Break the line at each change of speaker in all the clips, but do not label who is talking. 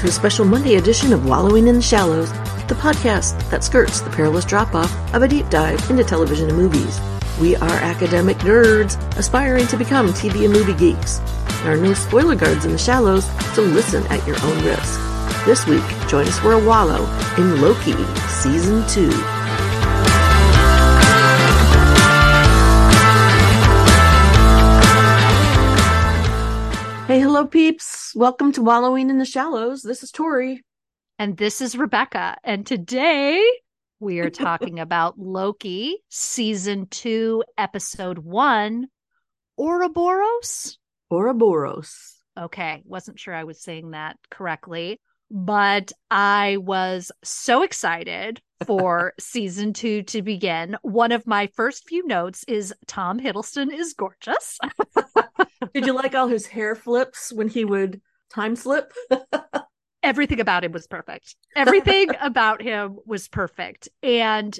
to a special Monday edition of Wallowing in the Shallows, the podcast that skirts the perilous drop off of a deep dive into television and movies. We are academic nerds aspiring to become TV and movie geeks. There are no spoiler guards in the shallows, so listen at your own risk. This week, join us for a wallow in Loki Season 2. Hey, hello, peeps. Welcome to Wallowing in the Shallows. This is Tori.
And this is Rebecca. And today we are talking about Loki, season two, episode one, Ouroboros.
Ouroboros.
Okay. Wasn't sure I was saying that correctly, but I was so excited for season two to begin. One of my first few notes is Tom Hiddleston is gorgeous.
Did you like all his hair flips when he would time slip?
Everything about him was perfect. Everything about him was perfect. And,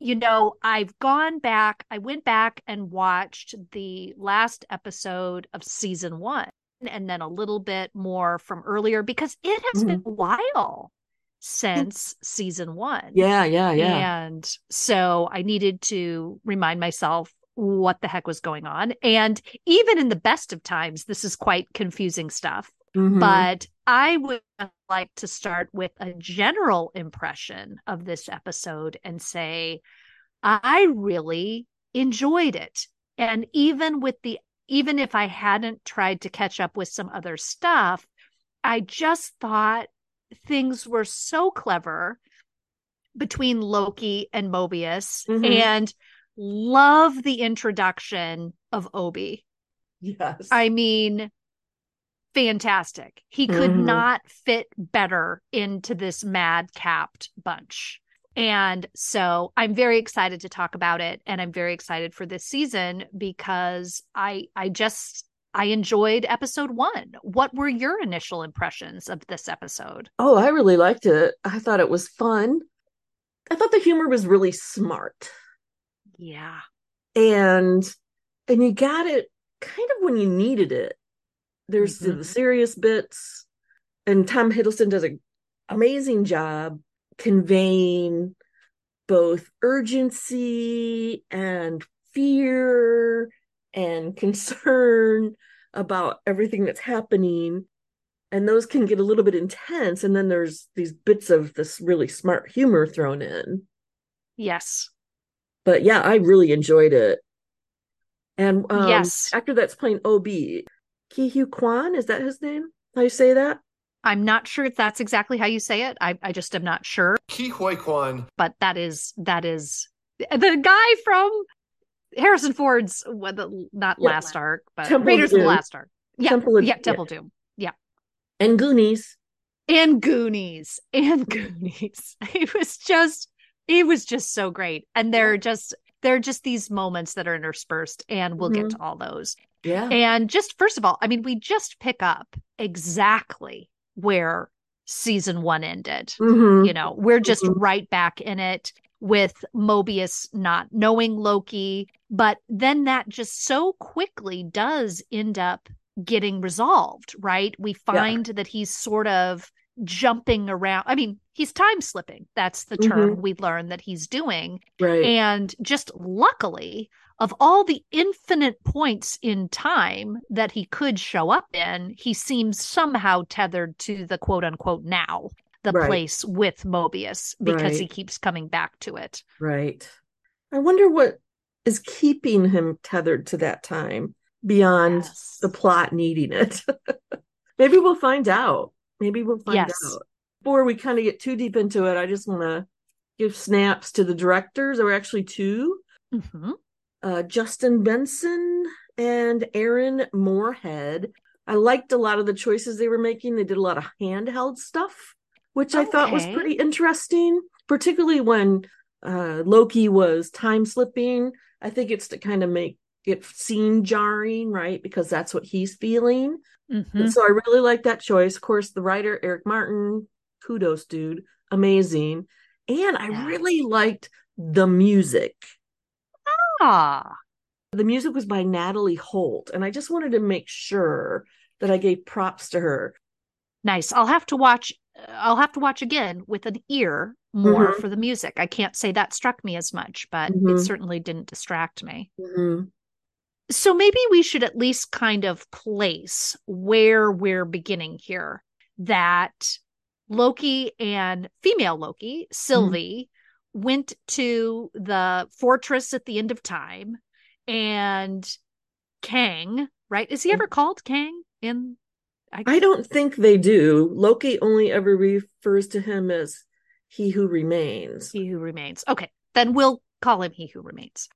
you know, I've gone back, I went back and watched the last episode of season one and then a little bit more from earlier because it has mm-hmm. been a while since season one.
Yeah, yeah, yeah.
And so I needed to remind myself what the heck was going on. And even in the best of times, this is quite confusing stuff. Mm-hmm. But I would like to start with a general impression of this episode and say, I really enjoyed it. And even with the, even if I hadn't tried to catch up with some other stuff, I just thought things were so clever between Loki and Mobius. Mm-hmm. And love the introduction of Obi.
Yes.
I mean, fantastic. He could mm-hmm. not fit better into this mad capped bunch. And so I'm very excited to talk about it and I'm very excited for this season because I I just I enjoyed episode 1. What were your initial impressions of this episode?
Oh, I really liked it. I thought it was fun. I thought the humor was really smart.
Yeah.
And and you got it kind of when you needed it. There's mm-hmm. the serious bits and Tom Hiddleston does an amazing job conveying both urgency and fear and concern about everything that's happening and those can get a little bit intense and then there's these bits of this really smart humor thrown in
yes
but yeah, I really enjoyed it. And um,
yes,
actor that's playing Ob, Ke Huy Quan, is that his name? How you say that?
I'm not sure if that's exactly how you say it. I, I just am not sure.
Ke Huy Quan.
But that is that is the guy from Harrison Ford's well, the, not yeah. last arc, but Temple Raiders Doom. of the Last Ark. Yeah, Temple of, yeah, Temple yeah. Doom. Yeah,
and Goonies,
and Goonies, and Goonies. It was just it was just so great. And they're just there are just these moments that are interspersed, and we'll mm-hmm. get to all those.
Yeah.
And just first of all, I mean, we just pick up exactly where season one ended. Mm-hmm. You know, we're just mm-hmm. right back in it with Mobius not knowing Loki. But then that just so quickly does end up getting resolved, right? We find yeah. that he's sort of jumping around. I mean, he's time slipping. That's the term mm-hmm. we learn that he's doing.
Right.
And just luckily, of all the infinite points in time that he could show up in, he seems somehow tethered to the quote unquote now, the right. place with Mobius, because right. he keeps coming back to it.
Right. I wonder what is keeping him tethered to that time beyond yes. the plot needing it. Maybe we'll find out. Maybe we'll find yes. out. Before we kind of get too deep into it, I just want to give snaps to the directors. There were actually 2 mm-hmm. uh, Justin Benson and Aaron Moorhead. I liked a lot of the choices they were making. They did a lot of handheld stuff, which okay. I thought was pretty interesting, particularly when uh, Loki was time slipping. I think it's to kind of make it seemed jarring, right? Because that's what he's feeling. Mm-hmm. so I really like that choice. Of course, the writer Eric Martin, kudos, dude, amazing. And I yeah. really liked the music.
Ah,
the music was by Natalie Holt, and I just wanted to make sure that I gave props to her.
Nice. I'll have to watch I'll have to watch again with an ear more mm-hmm. for the music. I can't say that struck me as much, but mm-hmm. it certainly didn't distract me. Mm-hmm. So maybe we should at least kind of place where we're beginning here that Loki and female Loki, mm-hmm. Sylvie, went to the fortress at the end of time and Kang, right? Is he ever called Kang in
I, I don't think they do. Loki only ever refers to him as he who remains.
He who remains. Okay, then we'll call him he who remains.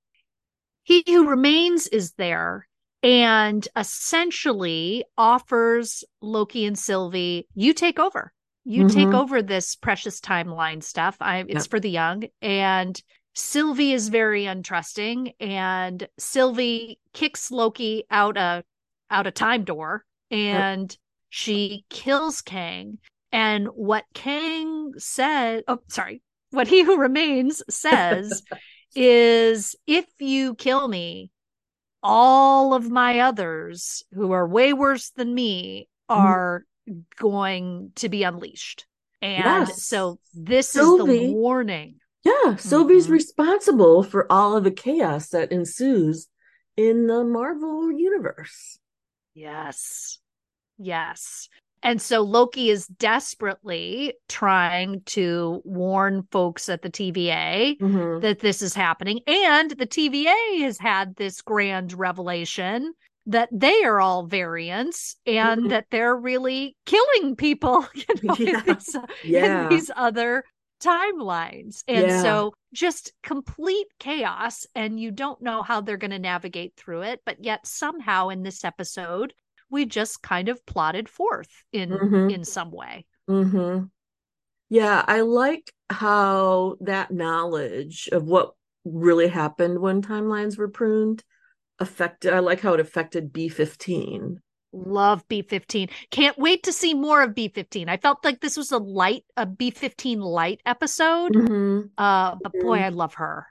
He who remains is there and essentially offers Loki and Sylvie, you take over. You mm-hmm. take over this precious timeline stuff. I it's yep. for the young. And Sylvie is very untrusting. And Sylvie kicks Loki out a out a time door and yep she kills Kang. And what Kang said, oh, sorry, what He Who Remains says is if you kill me, all of my others who are way worse than me mm-hmm. are mm. going to be unleashed. And yes. so this Sylvie, is the warning.
Yeah, Sylvie's mm-hmm. responsible for all of the chaos that ensues in the Marvel universe.
Yes. Yes. And so Loki is desperately trying to warn folks at the TVA mm-hmm. that this is happening. And the TVA has had this grand revelation that they are all variants and mm-hmm. that they're really killing people you know, yeah. in, these, yeah. in these other timelines. And yeah. so just complete chaos. And you don't know how they're going to navigate through it. But yet, somehow in this episode, we just kind of plotted forth in mm-hmm. in some way
mm-hmm. yeah i like how that knowledge of what really happened when timelines were pruned affected i like how it affected b15
love b15 can't wait to see more of b15 i felt like this was a light a b15 light episode mm-hmm. uh but boy mm-hmm. i love her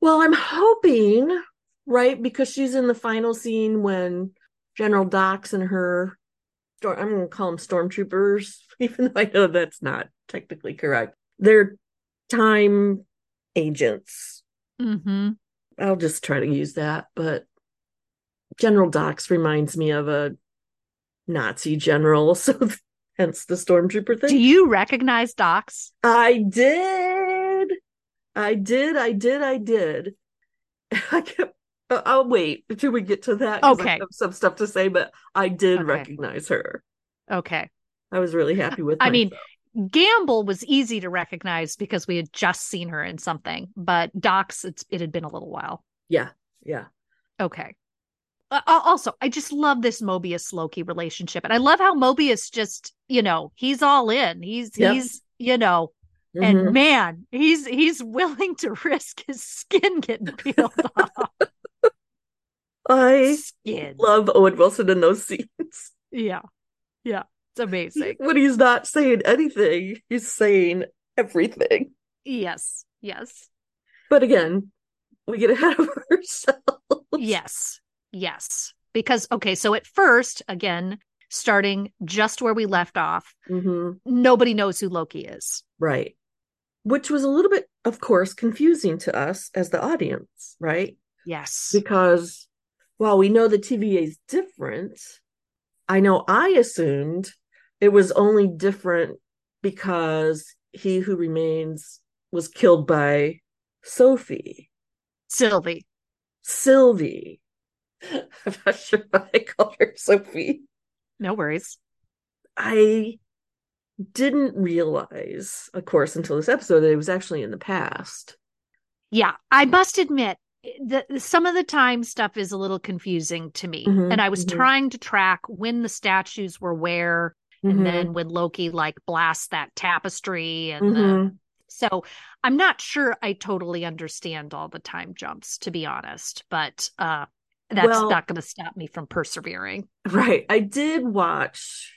well i'm hoping right because she's in the final scene when General Dox and her, I'm going to call them stormtroopers, even though I know that's not technically correct. They're time agents. Mm-hmm. I'll just try to use that. But General Dox reminds me of a Nazi general. So hence the stormtrooper thing.
Do you recognize Dox?
I did. I did. I did. I did. I kept I'll wait until we get to that.
Okay. I
have some stuff to say, but I did okay. recognize her.
Okay.
I was really happy with. That.
I mean, Gamble was easy to recognize because we had just seen her in something, but Dox, it's it had been a little while.
Yeah. Yeah.
Okay. Uh, also, I just love this Mobius Loki relationship, and I love how Mobius just, you know, he's all in. He's yep. he's you know Mm-hmm. and man he's he's willing to risk his skin getting peeled off
I Skin. love Owen Wilson in those scenes.
Yeah. Yeah. It's amazing.
When he's not saying anything, he's saying everything.
Yes. Yes.
But again, we get ahead of ourselves.
Yes. Yes. Because, okay, so at first, again, starting just where we left off, mm-hmm. nobody knows who Loki is.
Right. Which was a little bit, of course, confusing to us as the audience, right?
Yes.
Because while we know the TVA is different, I know I assumed it was only different because he who remains was killed by Sophie.
Sylvie.
Sylvie. I'm not sure why I called her Sophie.
No worries.
I didn't realize, of course, until this episode that it was actually in the past.
Yeah, I must admit, the, some of the time stuff is a little confusing to me mm-hmm, and i was mm-hmm. trying to track when the statues were where mm-hmm. and then when loki like blasts that tapestry and the, mm-hmm. so i'm not sure i totally understand all the time jumps to be honest but uh that's well, not going to stop me from persevering
right i did watch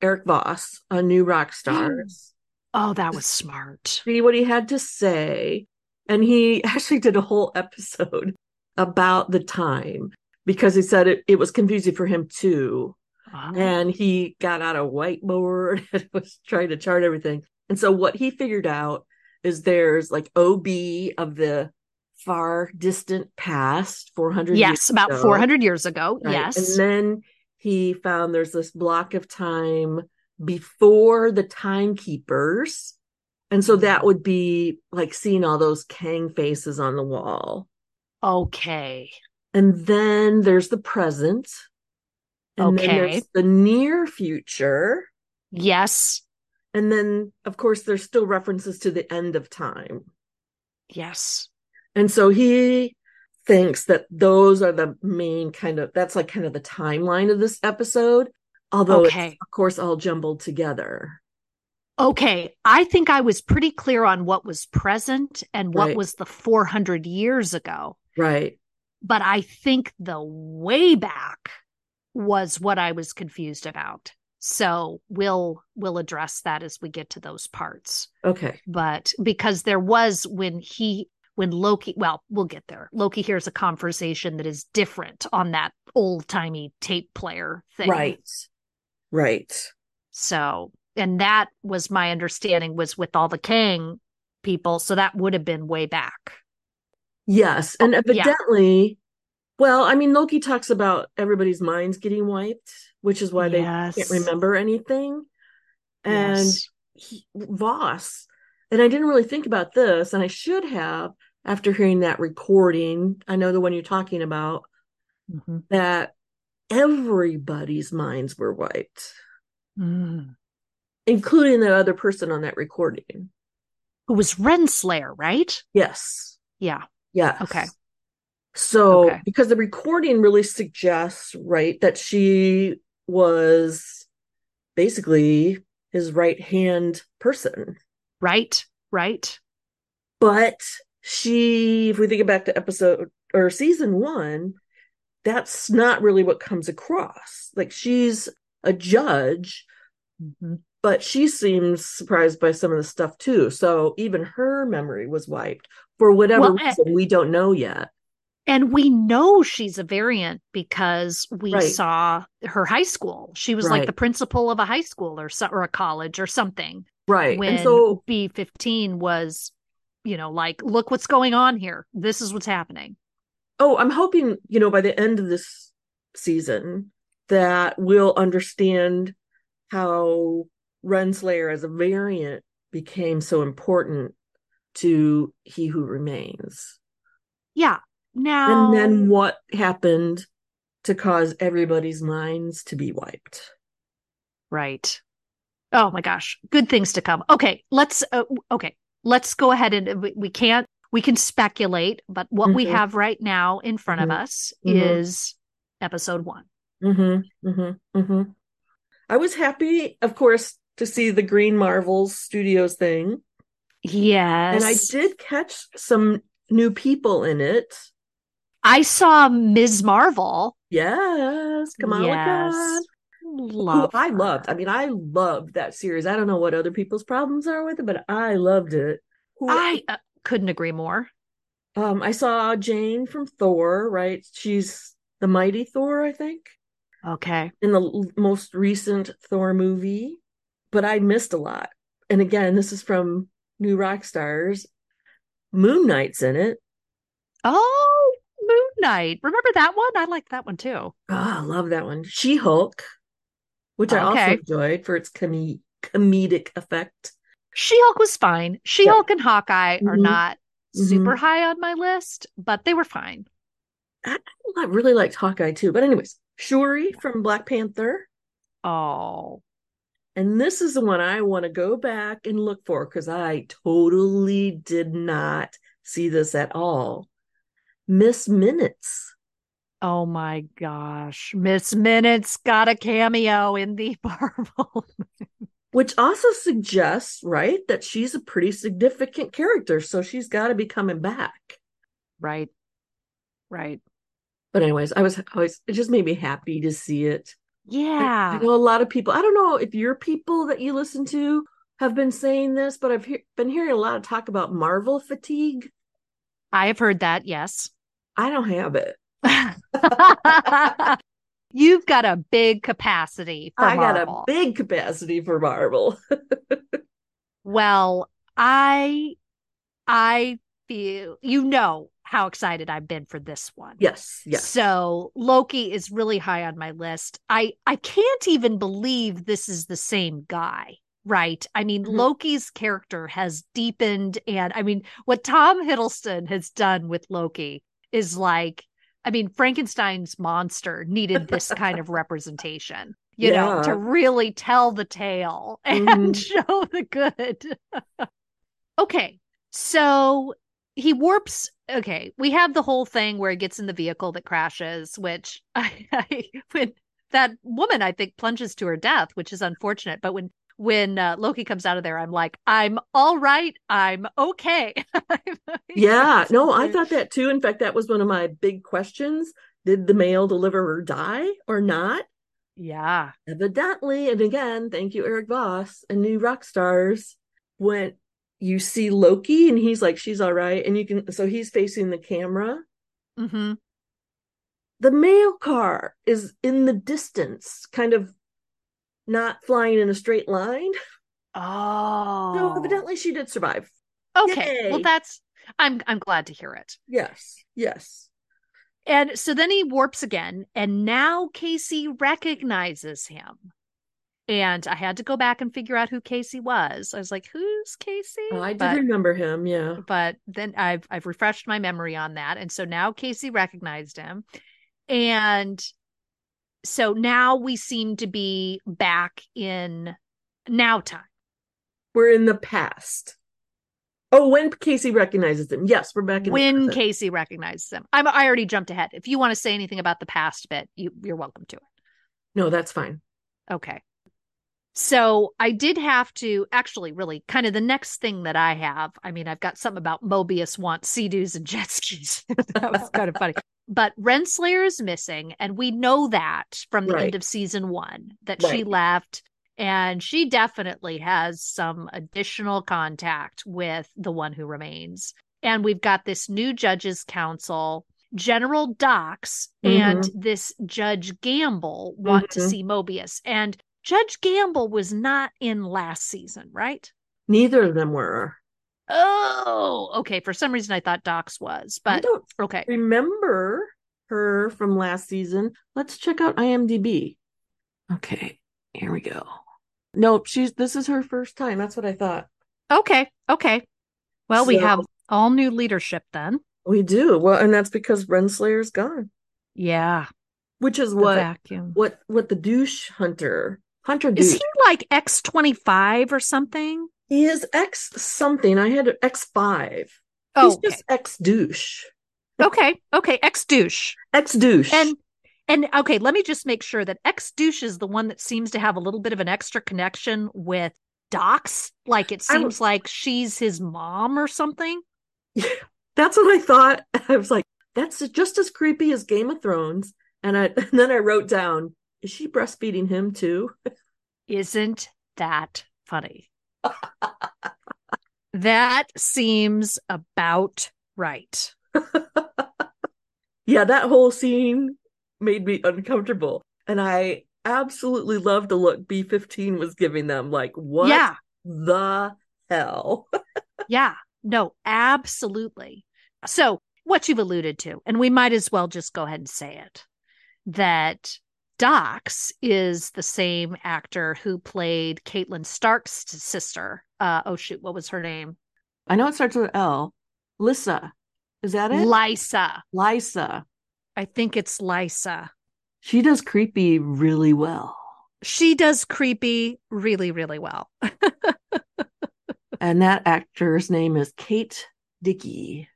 Erik Voss on new rock stars
oh that was smart
see what he had to say and he actually did a whole episode about the time because he said it, it was confusing for him too. uh-huh. and he got out a whiteboard and was trying to chart everything. And so what he figured out is there's like OB of the far distant past 400
yes about ago, 400 years ago right? yes
and then he found there's this block of time before the timekeepers and so that would be like seeing all those Kang faces on the wall.
Okay.
And then there's the present. And okay. then there's the near future.
Yes.
And then, of course, there's still references to the end of time.
Yes.
And so he thinks that those are the main kind of that's like kind of the timeline of this episode, although okay. it's of course all jumbled together.
Okay, I think I was pretty clear on what was present and what right. was the 400 years ago.
Right.
But I think the way back was what I was confused about. So we'll we'll address that as we get to those parts.
Okay.
But because there was when he when Loki, well, we'll get there. Loki hears a conversation that is different on that old timey tape player thing.
Right. Right.
So and that was my understanding was with all the Kang people. So that would have been way back.
Yes. And evidently, yeah. well, I mean, Loki talks about everybody's minds getting wiped, which is why yes. they can't remember anything. And yes. he, Voss, and I didn't really think about this, and I should have after hearing that recording. I know the one you're talking about, mm-hmm. that everybody's minds were wiped. Mm including the other person on that recording.
Who was Renslayer, right?
Yes.
Yeah.
Yeah.
Okay.
So, okay. because the recording really suggests, right, that she was basically his right hand person.
Right. Right.
But she, if we think back to episode or season one, that's not really what comes across. Like she's a judge, mm-hmm but she seems surprised by some of the stuff too. So even her memory was wiped for whatever well, reason we don't know yet.
And we know she's a variant because we right. saw her high school. She was right. like the principal of a high school or so, or a college or something.
Right.
When and so B15 was, you know, like, look what's going on here. This is what's happening.
Oh, I'm hoping, you know, by the end of this season that we'll understand how Renslayer as a variant became so important to He Who Remains.
Yeah. Now
And then what happened to cause everybody's minds to be wiped.
Right. Oh my gosh. Good things to come. Okay, let's uh, okay. Let's go ahead and we, we, can't we can speculate, but what mm-hmm. we have right now in front mm-hmm. of us mm-hmm. is episode 1.
Mm-hmm. Mm-hmm. Mm-hmm. I was happy, of course, to see the Green Marvels Studios thing.
Yes.
And I did catch some new people in it.
I saw Ms. Marvel.
Yes, Kamala yes. Khan. Love I loved. I mean, I loved that series. I don't know what other people's problems are with it, but I loved it.
Who, I uh, couldn't agree more.
Um, I saw Jane from Thor, right? She's the mighty Thor, I think.
Okay.
In the most recent Thor movie but I missed a lot. And again, this is from New Rockstars. Moon Knight's in it.
Oh, Moon Knight. Remember that one? I like that one too. Oh,
I love that one. She Hulk, which I also enjoyed for its com- comedic effect.
She Hulk was fine. She Hulk yeah. and Hawkeye mm-hmm. are not mm-hmm. super high on my list, but they were fine.
I, I really liked Hawkeye too. But, anyways, Shuri from Black Panther.
Oh,
and this is the one I want to go back and look for because I totally did not see this at all. Miss Minutes.
Oh my gosh. Miss Minutes got a cameo in the Marvel.
Which also suggests, right, that she's a pretty significant character. So she's got to be coming back.
Right. Right.
But, anyways, I was always, it just made me happy to see it.
Yeah.
I, I, know a lot of people. I don't know if your people that you listen to have been saying this, but I've he- been hearing a lot of talk about Marvel fatigue.
I have heard that, yes.
I don't have it.
You've got a big capacity
I Marvel. got a big capacity for Marvel.
well, I I feel you know how excited I've been for this one.
Yes, yes.
So Loki is really high on my list. I I can't even believe this is the same guy right? I mean, mm-hmm. Loki's character has deepened. And I mean, what Tom Hiddleston has done with Loki is like, I mean, Frankenstein's monster needed this kind of representation, you yeah. know, to really tell the tale and mm-hmm. show the good. okay. So he warps. Okay. We have the whole thing where he gets in the vehicle that crashes, which I, I when that woman, I think, plunges to her death, which is unfortunate. But when when uh, Loki comes out of there, I'm like, I'm all right. I'm okay.
yeah, no, I thought that too. In fact, that was one of my big questions. Did the male deliverer die or not?
Yeah.
Evidently. And again, thank you, Erik Voss and New Rockstars. When you see Loki and he's like, she's all right. And you can, so he's facing the camera.
Mm-hmm.
The mail car is in the distance, kind of not flying in a straight line.
Oh.
So evidently she did survive.
Okay. Yay. Well that's I'm I'm glad to hear it.
Yes. Yes.
And so then he warps again and now Casey recognizes him. And I had to go back and figure out who Casey was. I was like, "Who's Casey?"
Oh, I did but, remember him, yeah.
But then I've I've refreshed my memory on that, and so now Casey recognized him, and so now we seem to be back in now time.
We're in the past. Oh, when Casey recognizes them. Yes, we're back in
when Casey recognizes them. I'm I already jumped ahead. If you want to say anything about the past bit, you you're welcome to it.
No, that's fine.
Okay. So I did have to actually really kind of the next thing that I have. I mean, I've got something about Mobius wants sea-doos and jet skis. that was kind of funny. But Renslayer is missing, and we know that from the right. end of season one that right. she left, and she definitely has some additional contact with the one who remains. And we've got this new judges council. General Dox mm-hmm. and this Judge Gamble want mm-hmm. to see Mobius. And Judge Gamble was not in last season, right?
Neither of them were.
Oh, okay. For some reason, I thought Dox was, but I don't okay.
Remember her from last season? Let's check out IMDb. Okay, here we go. Nope, she's this is her first time. That's what I thought.
Okay, okay. Well, so, we have all new leadership then.
We do. Well, and that's because Renslayer's gone.
Yeah.
Which is what vacuum. what what the douche hunter hunter douche.
Is he like X twenty five or something?
He is X something. I had X five. Oh, He's okay. just X douche.
okay, okay, X douche.
X douche.
And and okay, let me just make sure that X douche is the one that seems to have a little bit of an extra connection with Dox. Like it seems like she's his mom or something.
Yeah, That's what I thought. I was like, that's just as creepy as Game of Thrones. And I and then I wrote down, is she breastfeeding him too?
Isn't that funny? that seems about right.
yeah, that whole scene made me uncomfortable. And I absolutely loved the look B15 was giving them. Like, what yeah. the hell?
yeah, no, absolutely. So, what you've alluded to, and we might as well just go ahead and say it that Dox is the same actor who played Catelyn Stark's sister. Uh, oh shoot, what was her name?
I know it starts with L. Lissa. Is that it?
Lysa.
Lysa.
I think it's Lysa.
She does creepy really well.
She does creepy really, really well.
and that actor's name is Kate Dickie.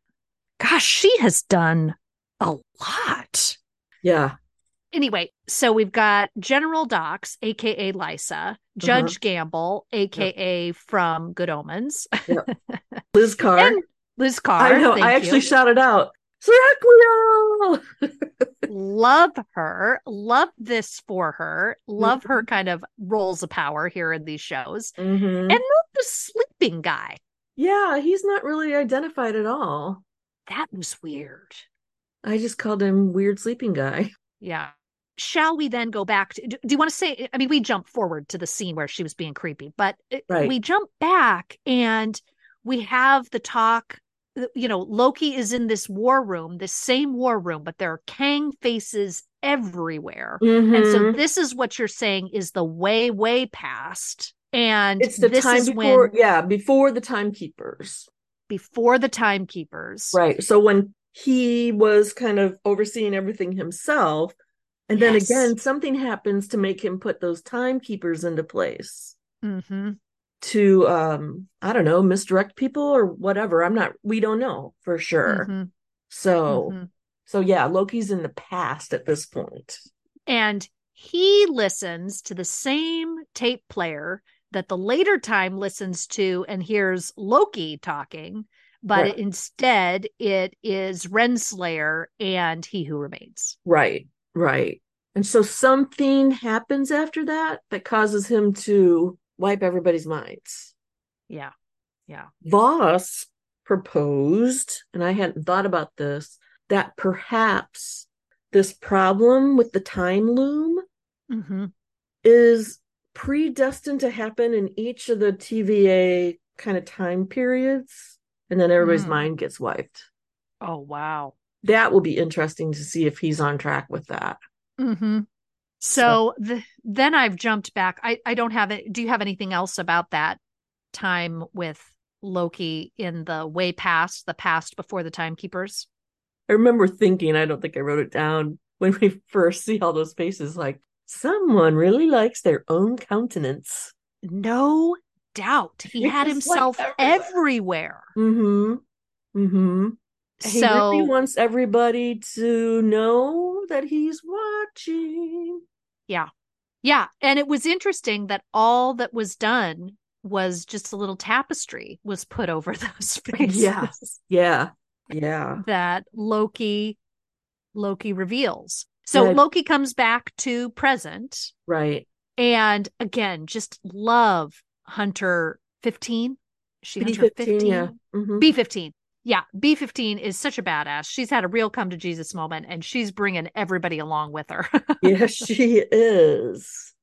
Gosh, she has done a lot.
Yeah
anyway, so we've got General Dox, aka Lysa, Judge uh-huh. Gamble, aka from Good Omens.
Liz Carr,
Liz Carr.
I know. I actually you. shouted out,
love her. Love this for her. Love mm-hmm. her kind of roles of power here in these shows.
Mm-hmm. And
love the sleeping guy.
Yeah, he's not really identified at all.
That was weird.
I just called him weird sleeping guy.
Yeah. Shall we then go back to do, do you want to say i mean we jump forward to the scene where she was being creepy but right. we jump back and we have the talk you know loki is in this war room this same war room but there are kang faces everywhere mm-hmm. and so mm-hmm. this is what you're saying is the way way past and
it's the time before when, yeah before the timekeepers
before the timekeepers
right so when he was kind of overseeing everything himself and then yes. again something happens to make him put those timekeepers into place
mm-hmm.
to um i don't know misdirect people or whatever i'm not we don't know for sure mm-hmm. so mm-hmm. so yeah loki's in the past at this point
and he listens to the same tape player that the later time listens to and hears loki talking but right. instead it is renslayer and he who remains
right Right. And so something happens after that that causes him to wipe everybody's minds.
Yeah. Yeah.
Voss proposed, and I hadn't thought about this, that perhaps this problem with the time loom
mm-hmm.
is predestined to happen in each of the TVA kind of time periods, and then everybody's mm. mind gets wiped.
Oh, wow
that will be interesting to see if he's on track with that.
Mm-hmm. So, so. The, then I've jumped back. I, I don't have it. Do you have anything else about that time with Loki in the way past, the past before the timekeepers?
I remember thinking, I don't think I wrote it down when we first see all those faces, like someone really likes their own countenance.
No doubt. He had himself everywhere. everywhere.
Mm-hmm. Mm-hmm. He so, really wants everybody to know that he's watching.
Yeah. Yeah. And it was interesting that all that was done was just a little tapestry was put over those faces.
Yeah. Yeah. Yeah.
That Loki Loki reveals. So right. Loki comes back to present.
Right.
And again, just love Hunter 15. She B15, Hunter 15. Yeah. Mm-hmm. B15 yeah, B15 is such a badass. She's had a real come to Jesus moment and she's bringing everybody along with her.
yes, she is.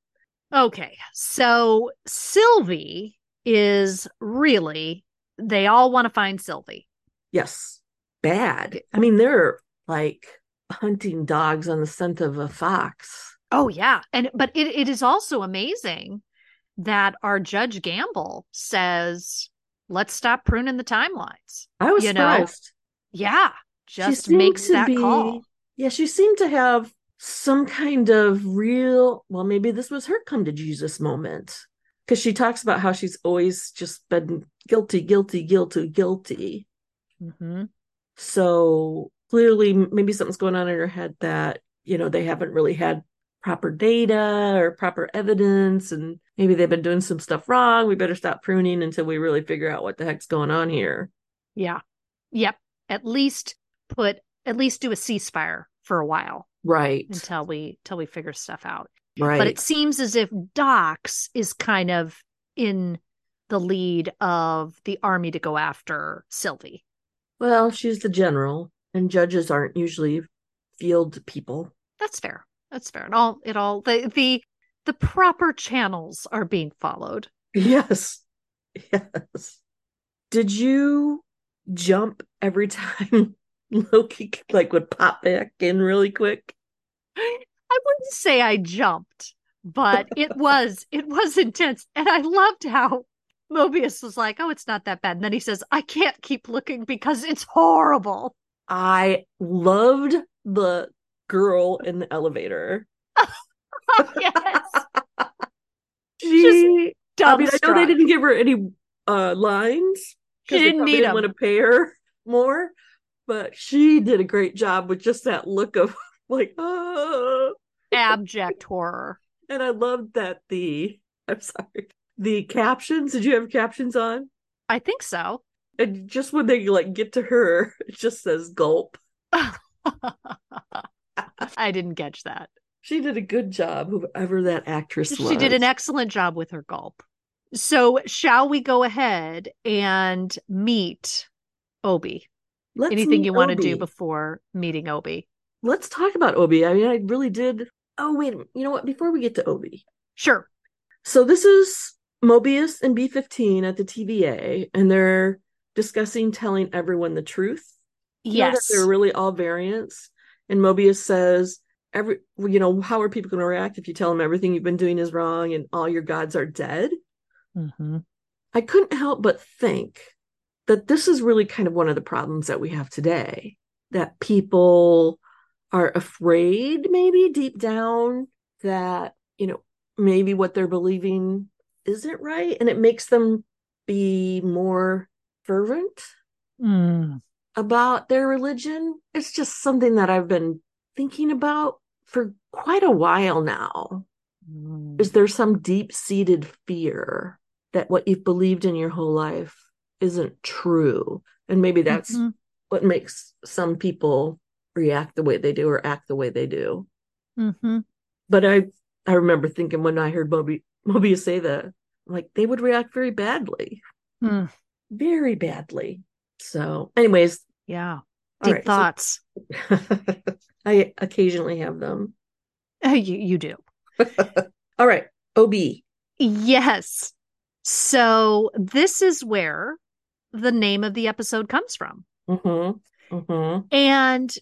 Okay, so Sylvie is really, they all want to find Sylvie.
Yes, bad. I mean, they're like hunting dogs on the scent of a fox.
Oh, yeah. And, but it, it is also amazing that our Judge Gamble says, let's stop pruning the timelines.
I was you surprised.
Know? Yeah, just makes that be, call.
Yeah, she seemed to have some kind of real. Well, maybe this was her come to Jesus moment because she talks about how she's always just been guilty, guilty, guilty, guilty.
Mm-hmm.
So clearly, maybe something's going on in her head that you know they haven't really had proper data or proper evidence and maybe they've been doing some stuff wrong we better stop pruning until we really figure out what the heck's going on here.
Yeah. Yep. At least put at least do a ceasefire for a while
right.
until we until we figure stuff out.
Right
but it seems as if Dox is kind of in the lead of the army to go after sylvie.
Well she's the general and judges aren't usually field people.
That's fair that's fair. And all it all the the the proper channels are being followed.
Yes. Yes. Did you jump every time Loki like would pop back in really quick?
I wouldn't say I jumped, but it was it was intense. And I loved how Mobius was like, "Oh, it's not that bad." And then he says, "I can't keep looking because it's horrible."
I loved the girl in the elevator.
yes.
she I mean, I know they didn't give her any uh lines
she didn't need them.
want to pay her more, but she did a great job with just that look of like oh.
abject horror.
And I loved that the I'm sorry the captions. Did you have captions on?
I think so.
And just when they like get to her, it just says gulp.
I didn't catch that.
She did a good job, whoever that actress was.
She did an excellent job with her gulp. So, shall we go ahead and meet O.B.? Let's Anything you want to do before meeting O.B.?
Let's talk about Obi. I mean, I really did Oh, wait. You know what? Before we get to Obi.
Sure.
So this is Mobius and B15 at the TVA, and they're discussing telling everyone the truth. You
yes.
they're really all variants. And Mobius says, every you know, how are people going to react if you tell them everything you've been doing is wrong and all your gods are dead?
Mm-hmm.
I couldn't help but think that this is really kind of one of the problems that we have today that people are afraid maybe deep down that you know maybe what they're believing isn't right and it makes them be more fervent
mm.
About their religion it's just something that i've been thinking about for quite a while now mm. is there some deep-seated fear that what you've believed in your whole life isn't true and maybe that's mm-hmm. what makes some people react the way they do or act the way they do
mm-hmm.
but i i remember thinking when i heard moby mobius say that like they would react very badly
mm.
very badly so anyways
yeah deep right, thoughts
so i occasionally have them
you, you do
all right ob
yes so this is where the name of the episode comes from.
Mm-hmm. Mm-hmm.
And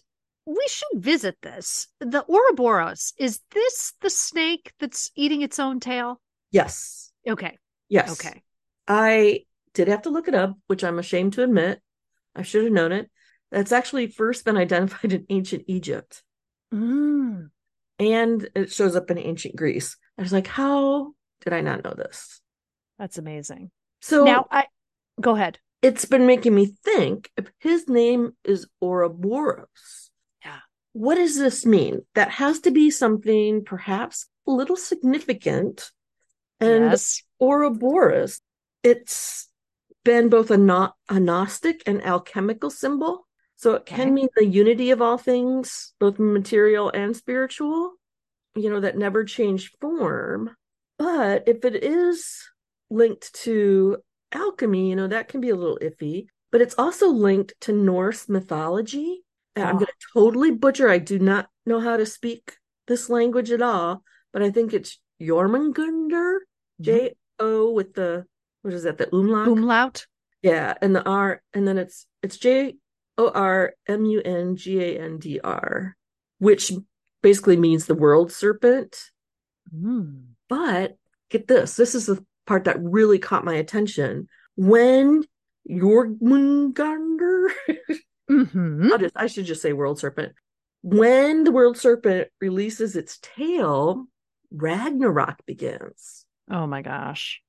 we should visit this. The Ouroboros, is this the snake that's eating its own tail?
Yes.
Okay.
Yes.
Okay.
I did have to look it up, which I'm ashamed to admit. I should have known it. That's actually first been identified in ancient Egypt.
Mm.
And it shows up in ancient Greece. I was like, how did I not know this?
That's amazing.
So
now I go ahead.
It's been making me think if his name is Ouroboros.
Yeah.
What does this mean? That has to be something perhaps a little significant. And
yes.
Ouroboros, it's been both a, no- a Gnostic and alchemical symbol. So it can okay. mean the unity of all things, both material and spiritual, you know, that never change form. But if it is linked to alchemy, you know, that can be a little iffy, but it's also linked to Norse mythology. Oh. I'm going to totally butcher. I do not know how to speak this language at all, but I think it's Jormungandr, mm-hmm. J O with the what is that? The umlaut.
Umlaut.
Yeah, and the R, and then it's it's J O R M U N G A N D R, which basically means the world serpent.
Mm.
But get this: this is the part that really caught my attention when Jormungandr.
mm-hmm.
Just I should just say world serpent. When the world serpent releases its tail, Ragnarok begins.
Oh my gosh.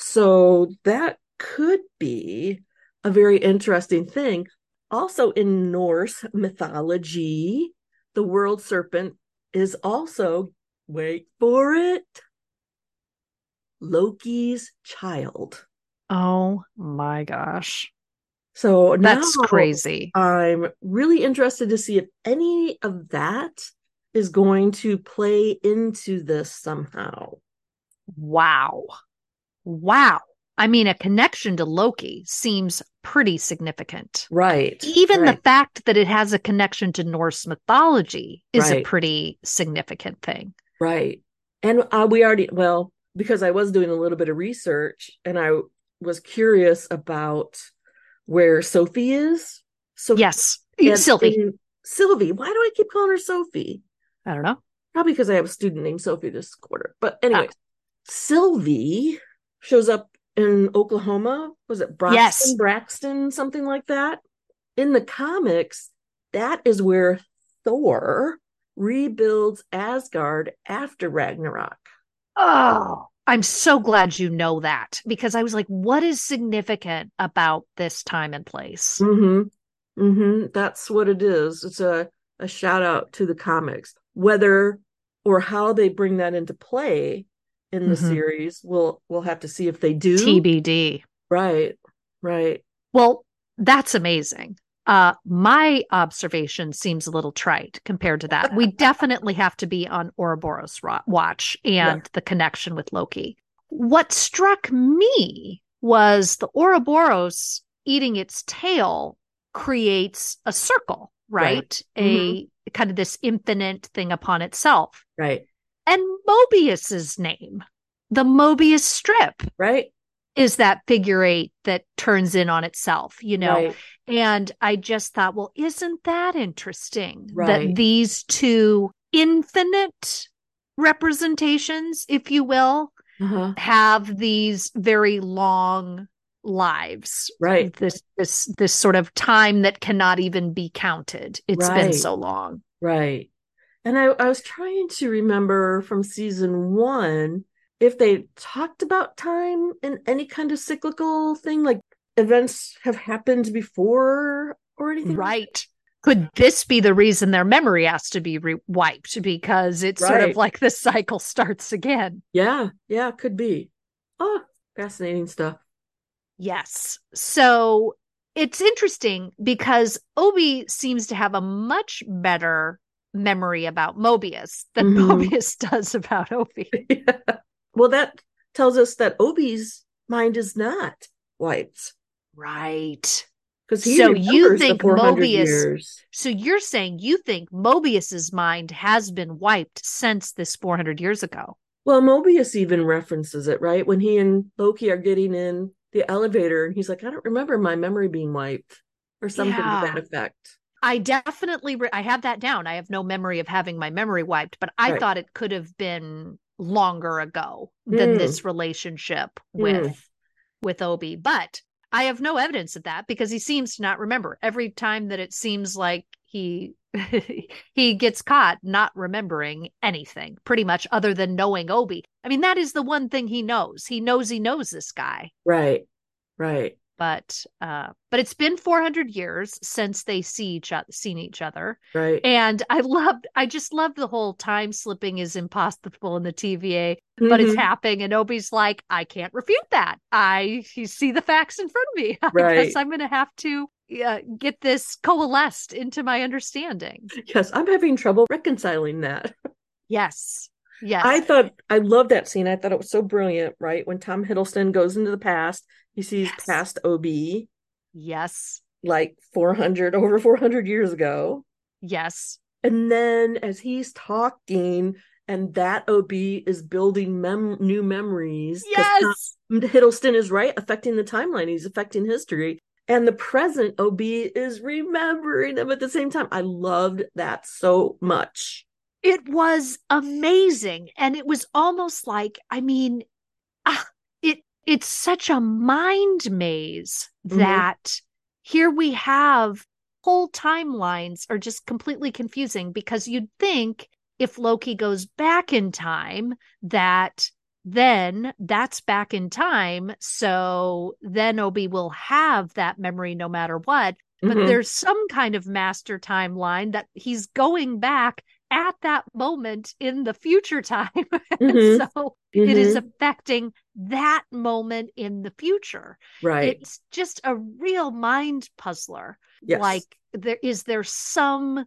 So that could be a very interesting thing. Also in Norse mythology, the world serpent is also wait for it Loki's child.
Oh my gosh.
So
that's crazy.
I'm really interested to see if any of that is going to play into this somehow.
Wow. Wow. I mean, a connection to Loki seems pretty significant.
Right.
Even
right.
the fact that it has a connection to Norse mythology is
right.
a pretty significant thing.
Right. And uh, we already, well, because I was doing a little bit of research and I was curious about where Sophie is.
So yes, Sylvie.
Sylvie. Why do I keep calling her Sophie?
I don't know.
Probably because I have a student named Sophie this quarter. But anyway, ah. Sylvie shows up in Oklahoma. Was it Broxton?
Yes.
Broxton, something like that. In the comics, that is where Thor rebuilds Asgard after Ragnarok.
Oh, I'm so glad you know that because I was like, what is significant about this time and place?
Mm-hmm. Mm-hmm. That's what it is. It's a, a shout out to the comics. Whether or how they bring that into play in the mm-hmm. series, we'll we'll have to see if they do.
TBD.
Right. Right.
Well, that's amazing. Uh, my observation seems a little trite compared to that. We definitely have to be on Ouroboros watch and yeah. the connection with Loki. What struck me was the Ouroboros eating its tail creates a circle, right? right. A mm-hmm. kind of this infinite thing upon itself.
Right.
And Mobius's name, the Mobius strip.
Right.
Is that figure eight that turns in on itself, you know? Right. And I just thought, well, isn't that interesting right. that these two infinite representations, if you will, uh-huh. have these very long lives
right
this this this sort of time that cannot even be counted It's right. been so long
right and I, I was trying to remember from season one if they talked about time in any kind of cyclical thing like events have happened before or anything
right. could this be the reason their memory has to be re- wiped because it's right. sort of like the cycle starts again.
Yeah yeah could be. Oh fascinating stuff.
Yes. So it's interesting because obi seems to have a much better memory about mobius than mm-hmm. mobius does about obi yeah.
well that tells us that obi's mind is not wiped
right because so you think Mobius? Years. So you're saying you think Mobius's mind has been wiped since this 400 years ago?
Well, Mobius even references it, right? When he and Loki are getting in the elevator, and he's like, "I don't remember my memory being wiped," or something yeah. to that effect.
I definitely re- I have that down. I have no memory of having my memory wiped, but I right. thought it could have been longer ago than mm. this relationship with mm. with Obi. But I have no evidence of that because he seems to not remember. Every time that it seems like he he gets caught not remembering anything pretty much other than knowing Obi. I mean that is the one thing he knows. He knows he knows this guy.
Right. Right
but uh but it's been 400 years since they see each other seen each other
right
and i loved i just love the whole time slipping is impossible in the tva mm-hmm. but it's mm-hmm. happening and obi's like i can't refute that i you see the facts in front of me right. i guess i'm gonna have to uh, get this coalesced into my understanding
yes i'm having trouble reconciling that
yes Yes.
I thought I love that scene. I thought it was so brilliant, right? When Tom Hiddleston goes into the past he sees yes. past OB.
Yes.
Like 400, over 400 years ago.
Yes.
And then as he's talking, and that OB is building mem- new memories.
Yes.
Hiddleston is right, affecting the timeline. He's affecting history. And the present OB is remembering them at the same time. I loved that so much.
It was amazing. And it was almost like, I mean, ah, it's such a mind maze mm-hmm. that here we have whole timelines are just completely confusing because you'd think if Loki goes back in time that then that's back in time so then Obi will have that memory no matter what but mm-hmm. there's some kind of master timeline that he's going back at that moment in the future time. Mm-hmm. so mm-hmm. it is mm-hmm. affecting that moment in the future.
Right.
It's just a real mind puzzler. Yes. Like there is there some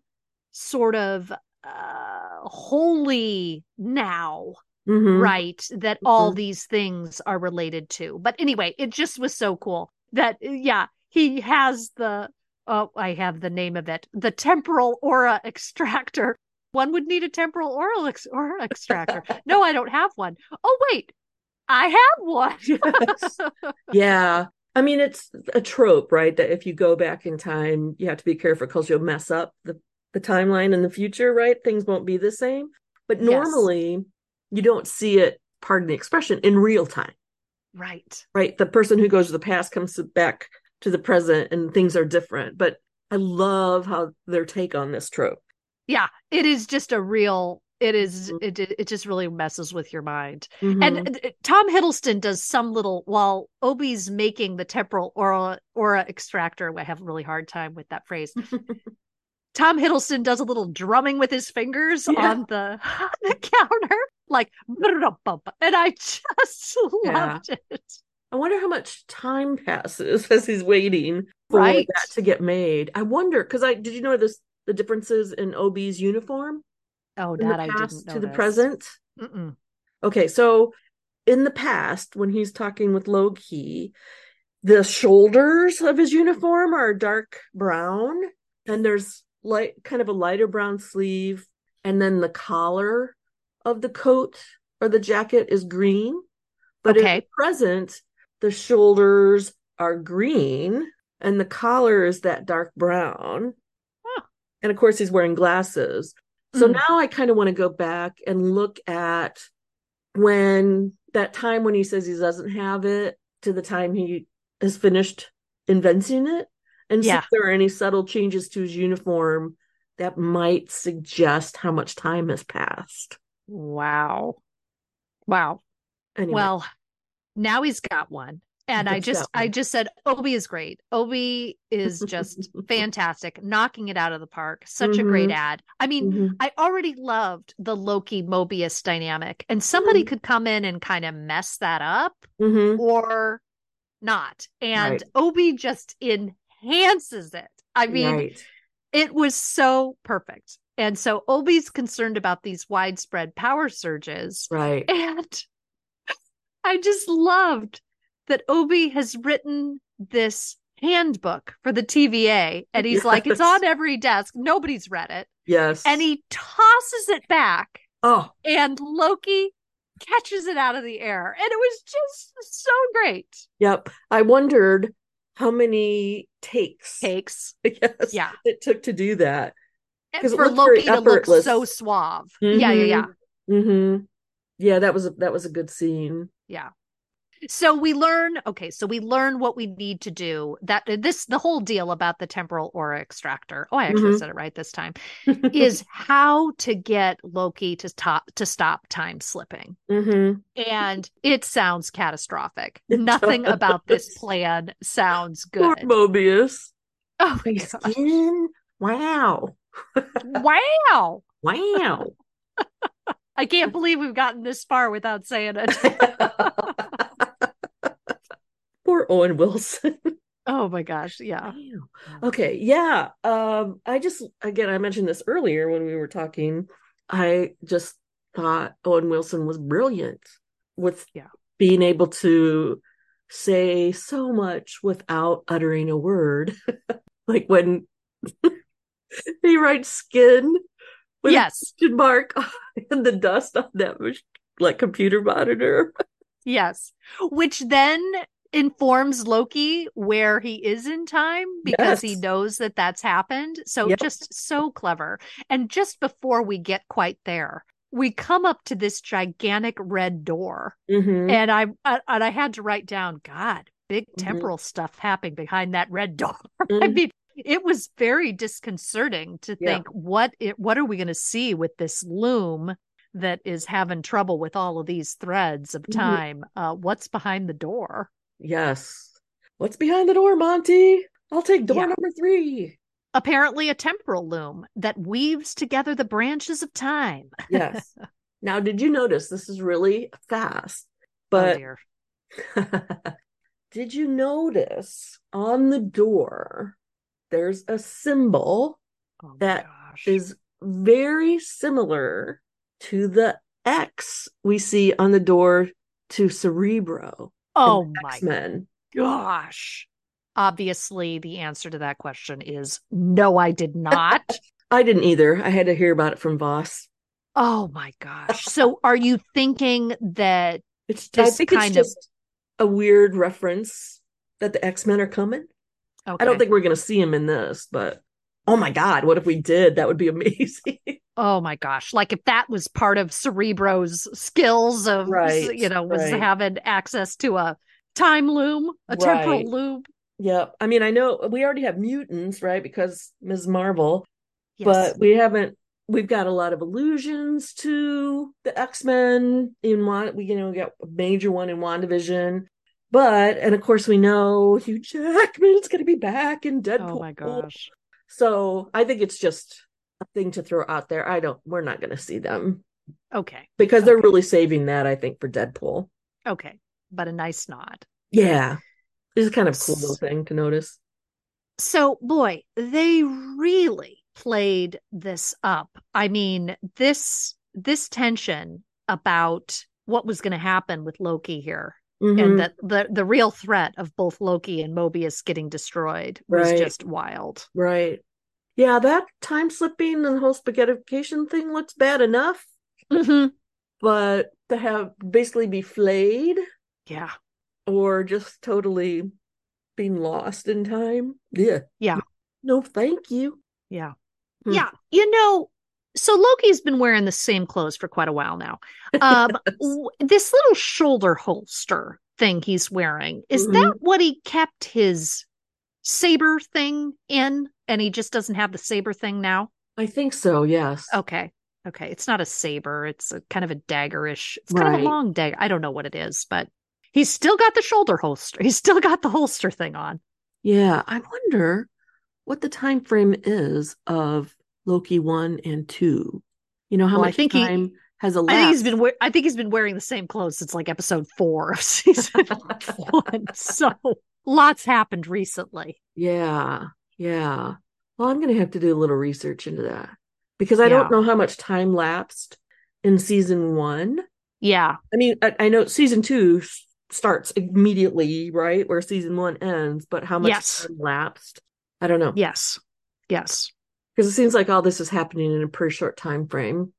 sort of uh holy now mm-hmm. right that all mm-hmm. these things are related to. But anyway, it just was so cool that yeah, he has the oh, I have the name of it, the temporal aura extractor one would need a temporal oral ex- aura extractor. no, I don't have one. Oh, wait, I have one.
Yeah. I mean, it's a trope, right? That if you go back in time, you have to be careful because you'll mess up the, the timeline in the future, right? Things won't be the same. But normally, yes. you don't see it, pardon the expression, in real time.
Right.
Right. The person who goes to the past comes back to the present and things are different. But I love how their take on this trope
yeah it is just a real it is mm-hmm. it it just really messes with your mind mm-hmm. and uh, tom hiddleston does some little while obi's making the temporal aura aura extractor i have a really hard time with that phrase tom hiddleston does a little drumming with his fingers yeah. on the on the counter like and i just loved yeah. it
I wonder how much time passes as he's waiting for right. that to get made. I wonder because I did you know this the differences in OB's uniform?
Oh, that I didn't know.
to the present. Mm-mm. Okay, so in the past, when he's talking with Loki, the shoulders of his uniform are dark brown, and there's light, kind of a lighter brown sleeve, and then the collar of the coat or the jacket is green, but okay. in the present, the shoulders are green and the collar is that dark brown. And of course, he's wearing glasses. So mm. now I kind of want to go back and look at when that time when he says he doesn't have it to the time he has finished inventing it and yeah. see if there are any subtle changes to his uniform that might suggest how much time has passed.
Wow. Wow. Anyway. Well, now he's got one. And I just I just said Obi is great. Obi is just fantastic, knocking it out of the park. Such mm-hmm. a great mm-hmm. ad. I mean, mm-hmm. I already loved the Loki Mobius dynamic, and somebody mm-hmm. could come in and kind of mess that up mm-hmm. or not. And right. Obi just enhances it. I mean, right. it was so perfect. And so Obi's concerned about these widespread power surges.
Right.
And I just loved that Obi has written this handbook for the TVA. And he's yes. like, it's on every desk. Nobody's read it.
Yes.
And he tosses it back.
Oh.
And Loki catches it out of the air. And it was just so great.
Yep. I wondered how many takes
takes
yes yeah it took to do that
because for Loki to look so suave. Mm-hmm. Yeah, yeah, yeah.
Mm-hmm. Yeah, that was a, that was a good scene.
Yeah. So we learn, okay, so we learn what we need to do. That this the whole deal about the temporal aura extractor. Oh, I actually mm-hmm. said it right this time. is how to get Loki to stop to stop time slipping.
Mm-hmm.
And it sounds catastrophic. It Nothing does. about this plan sounds good. Poor
Mobius.
Oh my god.
Wow.
wow.
Wow.
I can't believe we've gotten this far without saying it.
Poor Owen Wilson.
Oh my gosh, yeah.
Okay, yeah. Um I just again I mentioned this earlier when we were talking. I just thought Owen Wilson was brilliant with
yeah.
being able to say so much without uttering a word. like when he writes skin
with yes.
a mark and the dust on that like computer monitor.
Yes. Which then informs Loki where he is in time because yes. he knows that that's happened. So yep. just so clever. And just before we get quite there, we come up to this gigantic red door, mm-hmm. and I, I, and I had to write down, God, big mm-hmm. temporal stuff happening behind that red door. Mm-hmm. I mean, it was very disconcerting to yeah. think what it, what are we going to see with this loom that is having trouble with all of these threads of mm-hmm. time? Mm-hmm. Uh, what's behind the door?
Yes. What's behind the door, Monty? I'll take door yeah. number three.
Apparently, a temporal loom that weaves together the branches of time.
yes. Now, did you notice this is really fast? Oh, but oh did you notice on the door there's a symbol oh that gosh. is very similar to the X we see on the door to Cerebro.
Oh my X-Men. gosh. Obviously, the answer to that question is no, I did not.
I didn't either. I had to hear about it from Voss.
Oh my gosh. So are you thinking that it's I think kind it's
of... a weird reference that the X-Men are coming? Okay. I don't think we're going to see him in this, but oh my god, what if we did? That would be amazing.
oh my gosh, like if that was part of Cerebro's skills of right, you know was right. having access to a time loom, a right. temporal loom.
Yep. I mean, I know we already have mutants, right? Because Ms. Marvel, yes. but we haven't. We've got a lot of allusions to the X Men in one. We you know we got a major one in Wandavision. But and of course we know Hugh Jackman's going to be back in oh Deadpool.
Oh my gosh!
So I think it's just a thing to throw out there. I don't. We're not going to see them.
Okay.
Because
okay.
they're really saving that, I think, for Deadpool.
Okay, but a nice nod.
Yeah, it's kind of cool little thing to notice.
So, boy, they really played this up. I mean, this this tension about what was going to happen with Loki here Mm-hmm. and that the the real threat of both Loki and Mobius getting destroyed was right. just wild.
Right. Yeah, that time slipping and the whole spaghettification thing looks bad enough.
Mm-hmm.
but to have basically be flayed.
Yeah.
Or just totally being lost in time. Yeah.
Yeah.
No, thank you.
Yeah. Hmm. Yeah. You know, so Loki's been wearing the same clothes for quite a while now. Um, this little shoulder holster thing he's wearing, is mm-hmm. that what he kept his saber thing in? And he just doesn't have the saber thing now?
I think so, yes.
Okay. Okay. It's not a saber, it's a kind of a daggerish, it's kind right. of a long dagger. I don't know what it is, but he's still got the shoulder holster. He's still got the holster thing on.
Yeah. I wonder what the time frame is of Loki one and two. You know how well, much I think time he, has elapsed.
I think he's been. I think he's been wearing the same clothes since like episode four of season one. So lots happened recently.
Yeah, yeah. Well, I'm going to have to do a little research into that because I yeah. don't know how much time lapsed in season one.
Yeah,
I mean, I, I know season two starts immediately, right, where season one ends, but how much yes. time lapsed? I don't know.
Yes, yes
because it seems like all this is happening in a pretty short time frame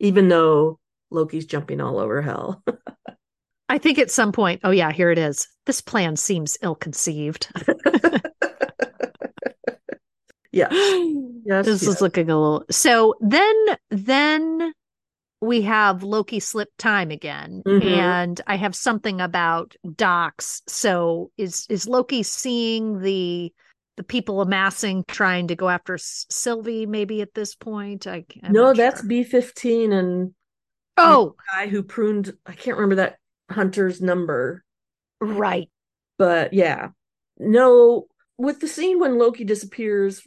even though loki's jumping all over hell.
I think at some point oh yeah here it is. This plan seems ill-conceived.
Yeah.
Yes this yes. is looking a little so then then we have loki slip time again mm-hmm. and i have something about Dox. So is is loki seeing the the people amassing trying to go after Sylvie maybe at this point. I
I'm no, that's sure. B fifteen and
oh,
guy who pruned. I can't remember that hunter's number.
Right,
but yeah, no. With the scene when Loki disappears,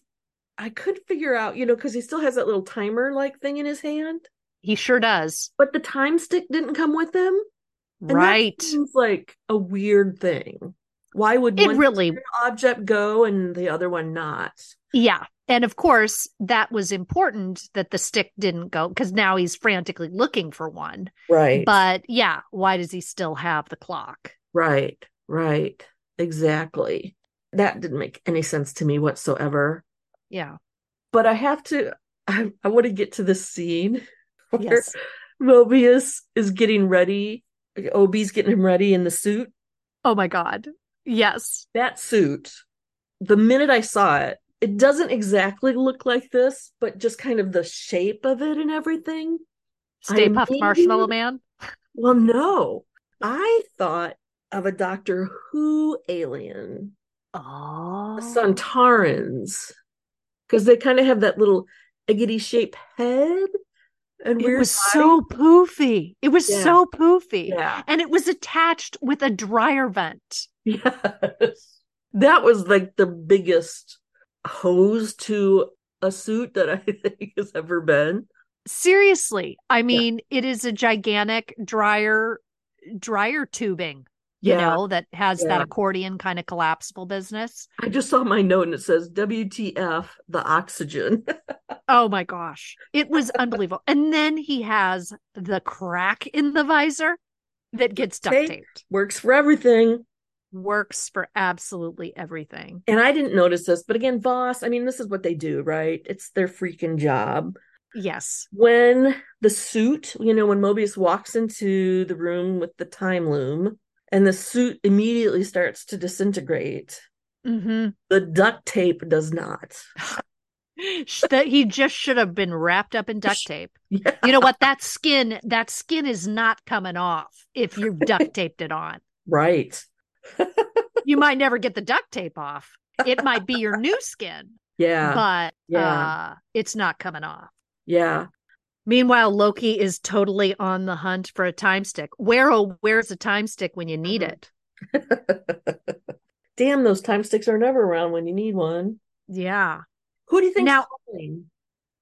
I could figure out, you know, because he still has that little timer like thing in his hand.
He sure does.
But the time stick didn't come with him.
And right.
seems like a weird thing. Why would
it one really
object go and the other one not?
Yeah. And of course, that was important that the stick didn't go because now he's frantically looking for one.
Right.
But yeah, why does he still have the clock?
Right. Right. Exactly. That didn't make any sense to me whatsoever.
Yeah.
But I have to, I, I want to get to this scene where yes. Mobius is getting ready. Obi's getting him ready in the suit.
Oh my God. Yes.
That suit, the minute I saw it, it doesn't exactly look like this, but just kind of the shape of it and everything.
Stay Puft Marshmallow Man?
Well, no. I thought of a Doctor Who alien.
Oh.
The Sontarans. Because they kind of have that little eggity shaped head.
And it was body. so poofy. It was yeah. so poofy.
Yeah.
And it was attached with a dryer vent.
Yes. That was like the biggest hose to a suit that I think has ever been.
Seriously. I mean, yeah. it is a gigantic dryer dryer tubing you yeah. know, that has yeah. that accordion kind of collapsible business.
I just saw my note and it says WTF the oxygen.
oh my gosh. It was unbelievable. And then he has the crack in the visor that gets duct taped.
Works for everything
works for absolutely everything.
And I didn't notice this, but again, Voss, I mean, this is what they do, right? It's their freaking job.
Yes.
When the suit, you know, when Mobius walks into the room with the time loom and the suit immediately starts to disintegrate,
mm-hmm.
the duct tape does not.
that he just should have been wrapped up in duct tape. Yeah. You know what? That skin, that skin is not coming off if you've duct taped it on.
Right
you might never get the duct tape off. It might be your new skin.
Yeah.
But yeah. Uh, it's not coming off.
Yeah.
Meanwhile, Loki is totally on the hunt for a time stick. Where oh, where's a time stick when you need mm-hmm.
it? Damn, those time sticks are never around when you need one.
Yeah.
Who do you think
now?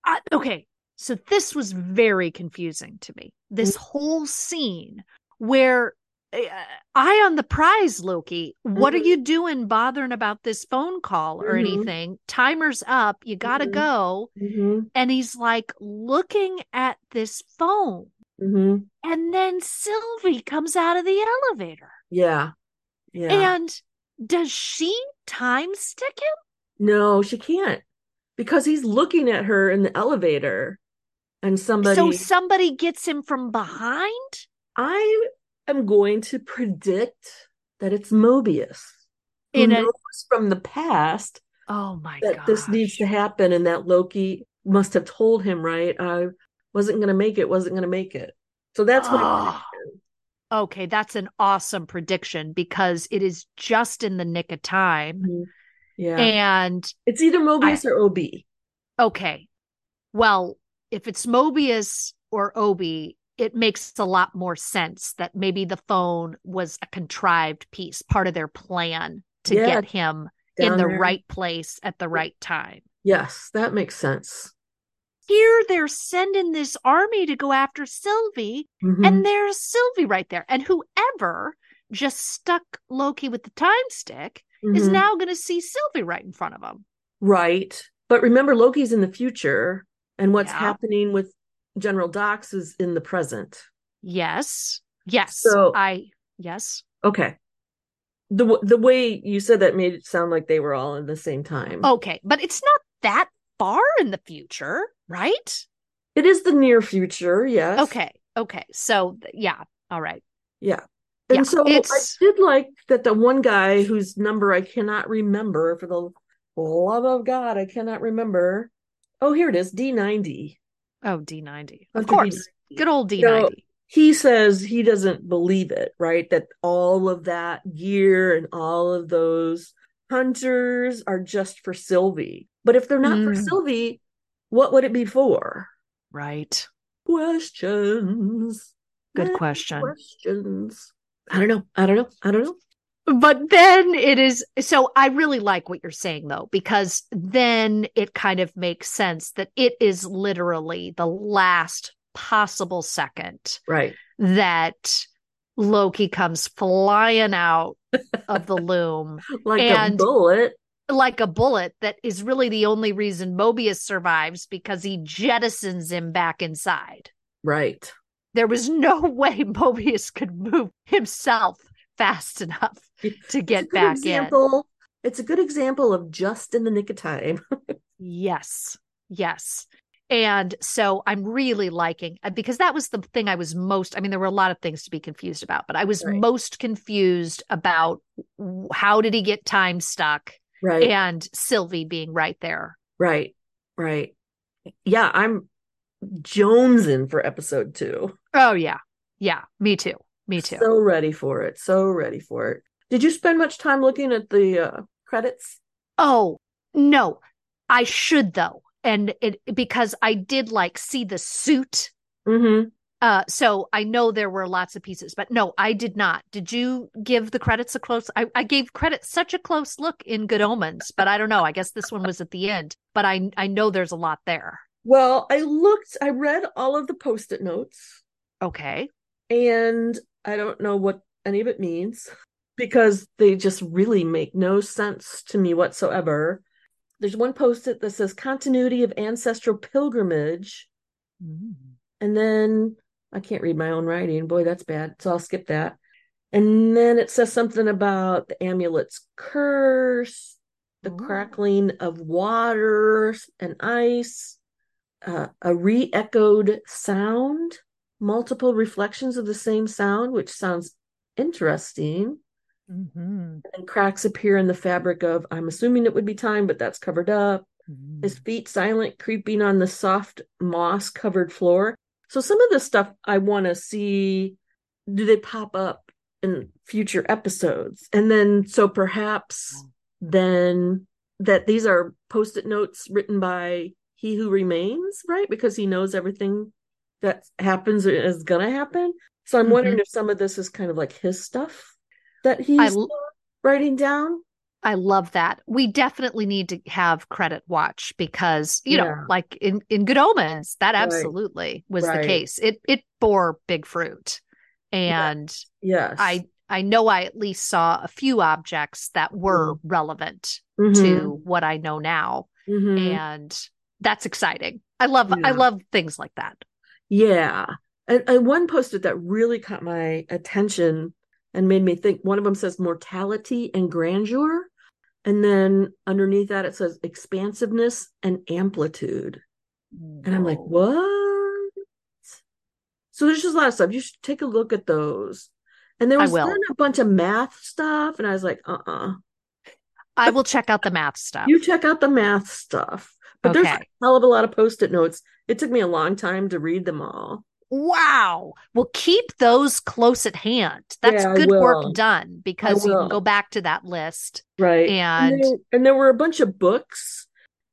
Uh, okay, so this was very confusing to me. This mm-hmm. whole scene where eye on the prize, Loki. What mm-hmm. are you doing bothering about this phone call or mm-hmm. anything? Timer's up. You got to mm-hmm. go.
Mm-hmm.
And he's like looking at this phone.
Mm-hmm.
And then Sylvie comes out of the elevator.
Yeah. Yeah.
And does she time stick him?
No, she can't because he's looking at her in the elevator and somebody
So somebody gets him from behind?
I am going to predict that it's Mobius. Who
In a-
knows from the past
Oh my god.
that
god.
this needs to happen and that Loki must have told him, right? I wasn't gonna make it, wasn't gonna make it. So that's my
Oh. Okay, that's an awesome prediction because it is just in the nick of time.
Mhm. Yeah.
And
it's either Mobius or OB.
okay, well, if it's Mobius or Obi, it makes a lot more sense that maybe the phone was a contrived piece, part of their plan to
Yeah,
get him in the
there.
right place at the right time.
Yes, that makes sense.
Here they're sending this army to go after Sylvie,
Mhm.
and there's Sylvie right there. And whoever just stuck Loki with the time stick is
Mhm.
now going to see Sylvie right in front of him.
right. But remember, Loki's in the future, and what's
Yeah.
happening with General Dox is in the present.
Yes. Yes.
So-
I, yes.
Okay. The the way you said that made it sound like they were all in the same time.
Okay. But it's not that far in the future, right?
It is the near future, yes.
Okay. Okay. So, yeah. All right.
Yeah. And
Yeah,
so
it's-
I did like that the one guy whose number I cannot remember for the love of God, I cannot remember. Oh, here it is, D90.
Oh, D90. Of course.
D90.
Good old D90.
he says he doesn't believe it, right? That all of that gear and all of those hunters are just for Sylvie. But if they're not for
Mm.
Sylvie, what would it be for?
Right.
Questions.
Good question.
Questions. I don't know. I don't know. I don't know.
But then it is so I really like what you're saying though, because then it kind of makes sense that it is literally the last possible second
Right.
that Loki comes flying out of the loom
Like a bullet.
like a bullet that is really the only reason Mobius survives because he jettisons him back inside.
Right.
There was no way Mobius could move himself fast enough to get back in.
It's a good example of just in the nick of time.
Yes. Yes. And so I'm really liking uh, because that was the thing I was most I mean there were a lot of things to be confused about, but I was
Right.
most confused about how did he get time stuck
Right.
and Sylvie being right there.
Right. Right. Yeah, I'm jonesing for episode two.
Oh yeah. Yeah, me too. Me too.
So ready for it. So ready for it. Did you spend much time looking at the uh, credits?
oh, no. I should though. And it because I did like see the suit
Mm-hmm.
Uh, so I know there were lots of pieces, but no, I did not. Did you give the credits a close? I, I gave credits such a close look in Good Omens, but I don't know. I guess this one was at the end, but I I know there's a lot there.
Well, I looked, I read all of the post it notes,
Okay.
and I don't know what any of it means because they just really make no sense to me whatsoever. There's one post it that says continuity of ancestral pilgrimage, and then I can't read my own writing. Boy, that's bad. So I'll skip that. And then it says something about the amulet's curse, the
Ooh.
crackling of water and ice, uh, a re echoed sound, multiple reflections of the same sound, which sounds interesting.
Mm-hmm.
And cracks appear in the fabric of, I'm assuming it would be time, but that's covered up. His feet silent, creeping on the soft moss covered floor. So some of the stuff I want to see do they pop up in future episodes? And then so perhaps then that these are post-it notes written by he who remains, right? Because he knows everything that happens is gonna happen. So I'm
Mhm.
wondering if some of this is kind of like his stuff that he's
l-
writing down.
I love that. We definitely need to have credit watch because, you know, like in, in Good Omens, that
Right.
absolutely was
Right.
the case. It it bore big fruit. And
Yes.
I I know I at least saw a few objects that were relevant
Mhm.
to what I know now.
Mhm.
And that's exciting. I love I love things like that.
Yeah. And, and one posted that really caught my attention and made me think. One of them says mortality and grandeur. And then underneath that, it says expansiveness and amplitude. And I'm like,
what?
So there's just a lot of stuff. You should take a look at those. And there was a bunch of math stuff, and I was like, uh uh-uh. uh
I will check out the math stuff.
You check out the math stuff. But okay. there's a hell of a lot of post-it notes. It took me a long time to read them all.
Wow. Well, keep those close at hand. That's yeah, good work done because you can go back to that list.
Right.
And
and there, and there, were a bunch of books.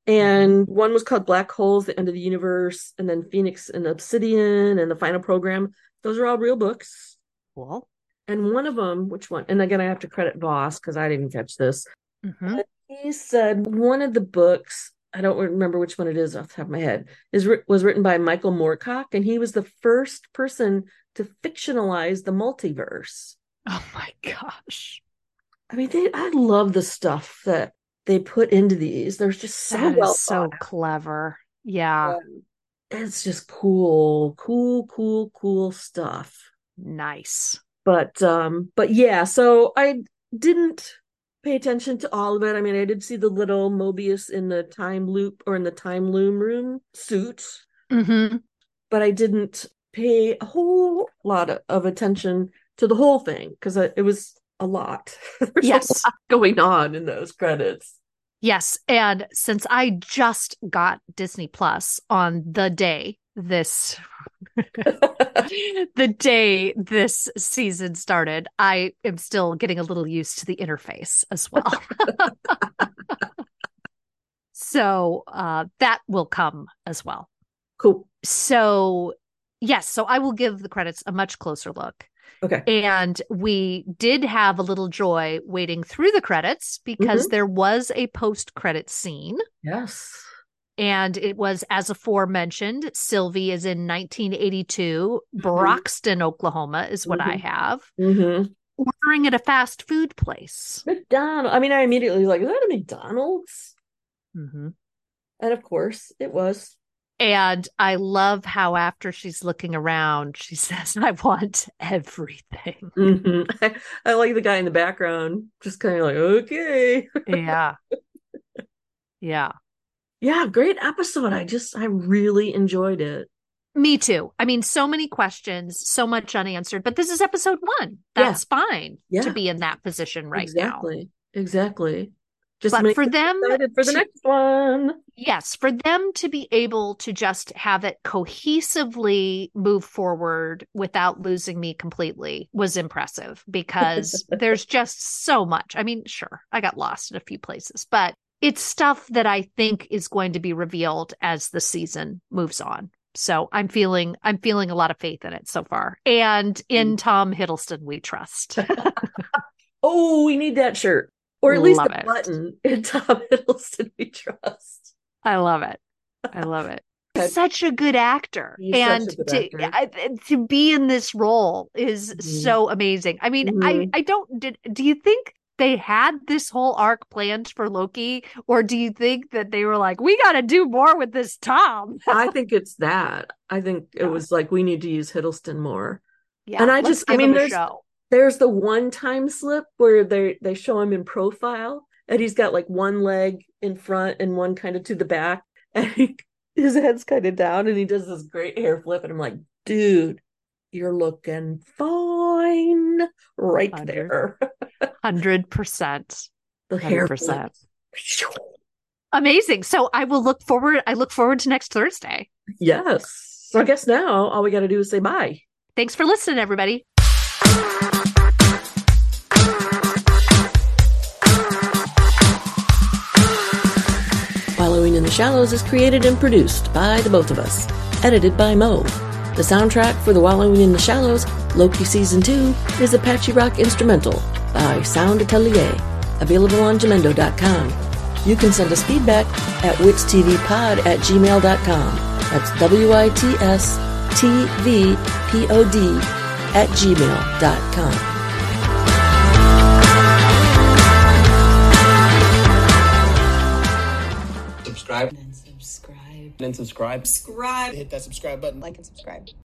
And one was called Black Holes, The End of the Universe, and then Phoenix and Obsidian and the Final Program. Those are all real books.
Cool.
And one of them, which one? And again, I have to credit Voss because I didn't catch this. Mm-hmm. He said one of the books, I don't remember which one it is off the top of my head, is was written by Michael Moorcock, and he was the first person to fictionalize the multiverse.
Oh my gosh!
I mean, they, I love the stuff that they put into these. They're just so well
so clever. Yeah. Um,
it's just cool, cool, cool, cool stuff.
Nice.
But um, but yeah, so I didn't pay attention to all of it. I mean, I did see the little Mobius in the time loop or in the time loom room suit,
mm-hmm.
but I didn't pay a whole lot of, of attention to the whole thing because it was a lot. There's
yes.
a lot going on in those credits.
Yes. And since I just got Disney Plus on the day this the day this season started, I am still getting a little used to the interface as well. so uh, that will come as well.
Cool.
So, yes, so I will give the credits a much closer look.
Okay.
And we did have a little joy waiting through the credits because mm-hmm. there was a post credit scene.
Yes.
And it was, as aforementioned, Sylvie is in 1982. Mm-hmm. Broxton, Oklahoma is what mm-hmm. I have.
Mm-hmm.
Ordering at a fast food place.
McDonald's. I mean, I immediately was like, is that a McDonald's?
Mm-hmm.
And of course, it was.
And I love how after she's looking around, she says, I want everything.
Mm-hmm. I, I like the guy in the background, just kind of like, okay.
yeah. Yeah
yeah, great episode. I just, I really enjoyed it.
Me too. I mean, so many questions, so much unanswered, but this is episode one. That's yeah. fine yeah. to be in that position right
exactly. now. Exactly. Exactly.
Just but for them
for the to, next one.
Yes, for them to be able to just have it cohesively move forward without losing me completely was impressive because there's just so much. I mean, sure, I got lost in a few places, but it's stuff that I think is going to be revealed as the season moves on. So I'm feeling I'm feeling a lot of faith in it so far. And in mm. Tom Hiddleston we trust.
oh, we need that shirt. Or at least love a it. button in Tom Hiddleston we trust.
I love it. I love it. such a good actor He's and good to actor. to be in this role is mm-hmm. so amazing i mean mm-hmm. i i don't did do you think they had this whole arc planned for Loki, or do you think that they were like, we got to do more with this Tom?
I think it's that. I think yeah. it was like we need to use Hiddleston more. Yeah, and I just, I mean, there's there's the one time slip where they they show him in profile, and he's got like one leg in front and one kind of to the back, and he, his head's kind of down, and he does this great hair flip, and I'm like, dude, you're looking fine right 100, there.
Hundred percent. Hundred percent. Amazing. So I will look forward. I look forward to next Thursday.
Yes. So I guess now all we got to do is say bye.
Thanks for listening, everybody.
Wallowing in the Shallows is created and produced by the both of us. Edited by Mo. The soundtrack for The Wallowing in the Shallows, Loki Season 2, is Apache Rock Instrumental by Sound Atelier, available on Jamendo.com. You can send us feedback at witstvpod at gmail.com. That's W-I-T-S-T-V-P-O-D at gmail.com.
subscribe. And subscribe. Subscribe. Hit that subscribe button. Like and subscribe.